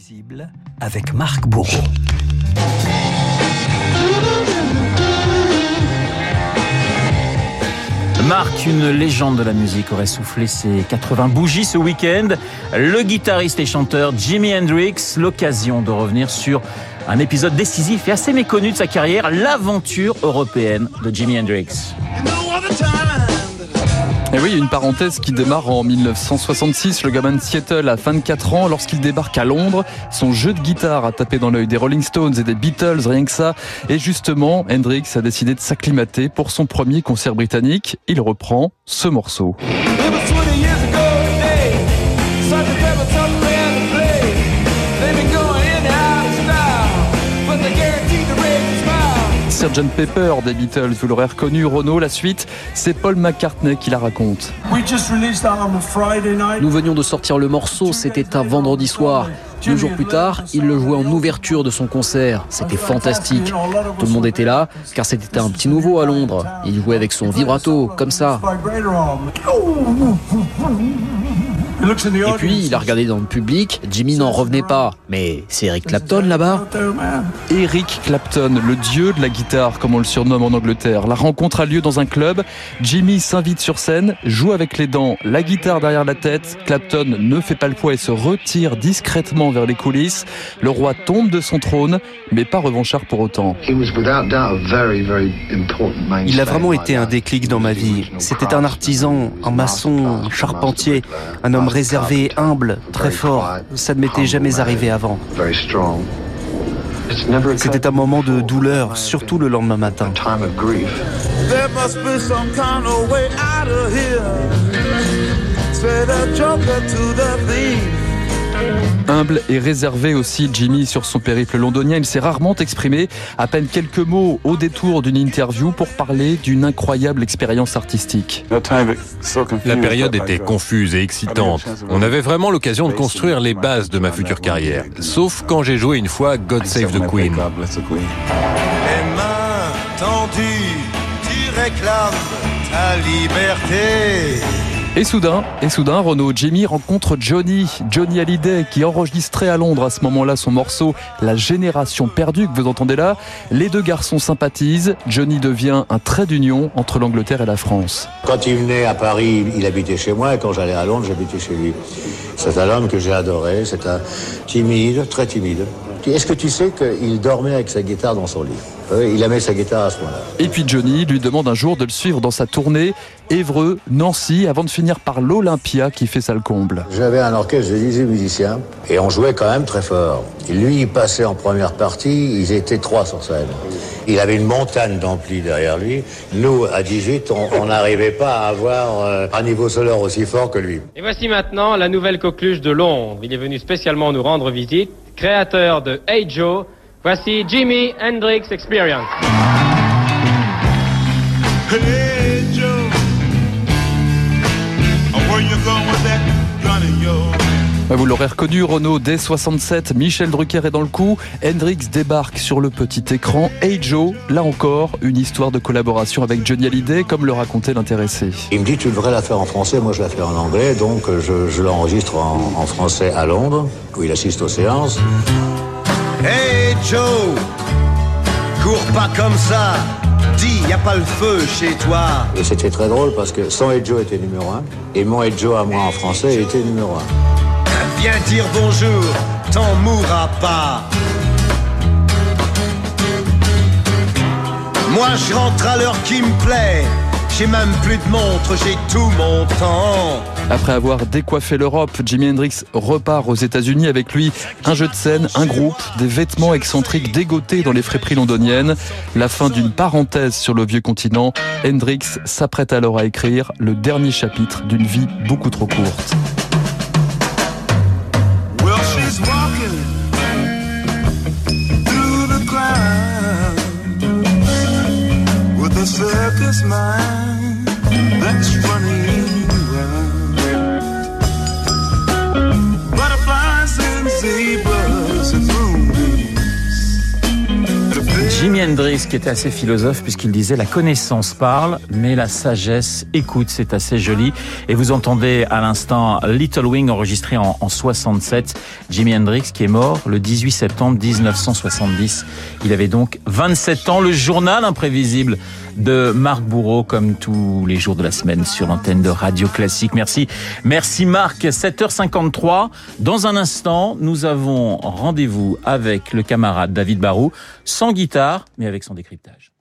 Invisible avec Marc Bourreau. Marc, une légende de la musique, aurait soufflé ses 80 bougies ce week-end. Le guitariste et chanteur Jimi Hendrix, l'occasion de revenir sur un épisode décisif et assez méconnu de sa carrière, l'aventure européenne de Jimi Hendrix. Et oui, une parenthèse qui démarre en 1966. Le gamin de Seattle a 24 ans lorsqu'il débarque à Londres. Son jeu de guitare a tapé dans l'œil des Rolling Stones et des Beatles, rien que ça. Et justement, Hendrix a décidé de s'acclimater pour son premier concert britannique. Il reprend ce morceau. Sgt Pepper des Beatles, vous l'aurez reconnu, Renault. La suite, c'est Paul McCartney qui la raconte. Nous venions de sortir le morceau, c'était un vendredi soir. Deux jours plus tard, il le jouait en ouverture de son concert. C'était fantastique. Tout le monde était là, car c'était un petit nouveau à Londres. Il jouait avec son vibrato, comme ça. Et puis, il a regardé dans le public. Jimmy n'en revenait pas. Mais c'est Eric Clapton là-bas Eric Clapton, le dieu de la guitare, comme on le surnomme en Angleterre. La rencontre a lieu dans un club. Jimmy s'invite sur scène, joue avec les dents, la guitare derrière la tête. Clapton ne fait pas le poids et se retire discrètement vers les coulisses. Le roi tombe de son trône, mais pas revanchard pour autant. Il a vraiment été un déclic dans ma vie. C'était un artisan, un maçon, un charpentier, un homme réservé, humble, très fort. Ça ne m'était jamais arrivé avant. C'était un moment de douleur, surtout le lendemain matin. Humble et réservé aussi, Jimmy, sur son périple londonien, il s'est rarement exprimé, à peine quelques mots au détour d'une interview pour parler d'une incroyable expérience artistique. La période était confuse et excitante. On avait vraiment l'occasion de construire les bases de ma future carrière. Sauf quand j'ai joué une fois God Save the Queen. Les mains tendues, tu réclames ta liberté. Et soudain, et soudain, Renaud Jimmy rencontre Johnny, Johnny Hallyday, qui enregistrait à Londres à ce moment-là son morceau La Génération perdue que vous entendez là. Les deux garçons sympathisent. Johnny devient un trait d'union entre l'Angleterre et la France. Quand il venait à Paris, il habitait chez moi, et quand j'allais à Londres, j'habitais chez lui. C'est un homme que j'ai adoré, c'est un timide, très timide. Est-ce que tu sais qu'il dormait avec sa guitare dans son lit? Oui, Il aimait sa guitare à ce moment-là. Et puis Johnny lui demande un jour de le suivre dans sa tournée Évreux, Nancy, avant de finir par l'Olympia qui fait ça le comble. J'avais un orchestre de 10 musiciens et on jouait quand même très fort. Et lui, il passait en première partie, ils étaient trois sur scène. Il avait une montagne d'ampli derrière lui. Nous, à 18, on n'arrivait pas à avoir euh, un niveau sonore aussi fort que lui. Et voici maintenant la nouvelle coqueluche de Londres. Il est venu spécialement nous rendre visite. Créateur de Hey Joe, voici Jimi Hendrix Experience. Vous l'aurez reconnu, Renault, dès 67, Michel Drucker est dans le coup, Hendrix débarque sur le petit écran, Hey Joe, là encore, une histoire de collaboration avec Johnny Hallyday, comme le racontait l'intéressé. Il me dit, tu devrais la faire en français, moi je la fais en anglais, donc je, je l'enregistre en, en français à Londres, où il assiste aux séances. Hey Joe, cours pas comme ça. Dis, y a pas le feu chez toi. Et c'était très drôle parce que son Hey Joe était numéro un, et mon Hey Joe à moi en français était numéro un. Viens dire bonjour, t'en mourras pas. Moi je rentre à l'heure qui me plaît. J'ai même plus de montre, j'ai tout mon temps. Après avoir décoiffé l'Europe, Jimi Hendrix repart aux États-Unis avec lui un jeu de scène, un groupe, des vêtements excentriques dégotés dans les friperies londoniennes. La fin d'une parenthèse sur le vieux continent. Hendrix s'apprête alors à écrire le dernier chapitre d'une vie beaucoup trop courte. Circus mind Jimi Hendrix qui était assez philosophe puisqu'il disait la connaissance parle, mais la sagesse écoute. C'est assez joli. Et vous entendez à l'instant Little Wing enregistré en, en 67. Jimi Hendrix qui est mort le 18 septembre 1970. Il avait donc 27 ans. Le journal imprévisible de Marc Bourreau comme tous les jours de la semaine sur l'antenne de Radio Classique. Merci. Merci Marc. 7h53. Dans un instant, nous avons rendez-vous avec le camarade David Barou, sans guitare, mais avec son décryptage.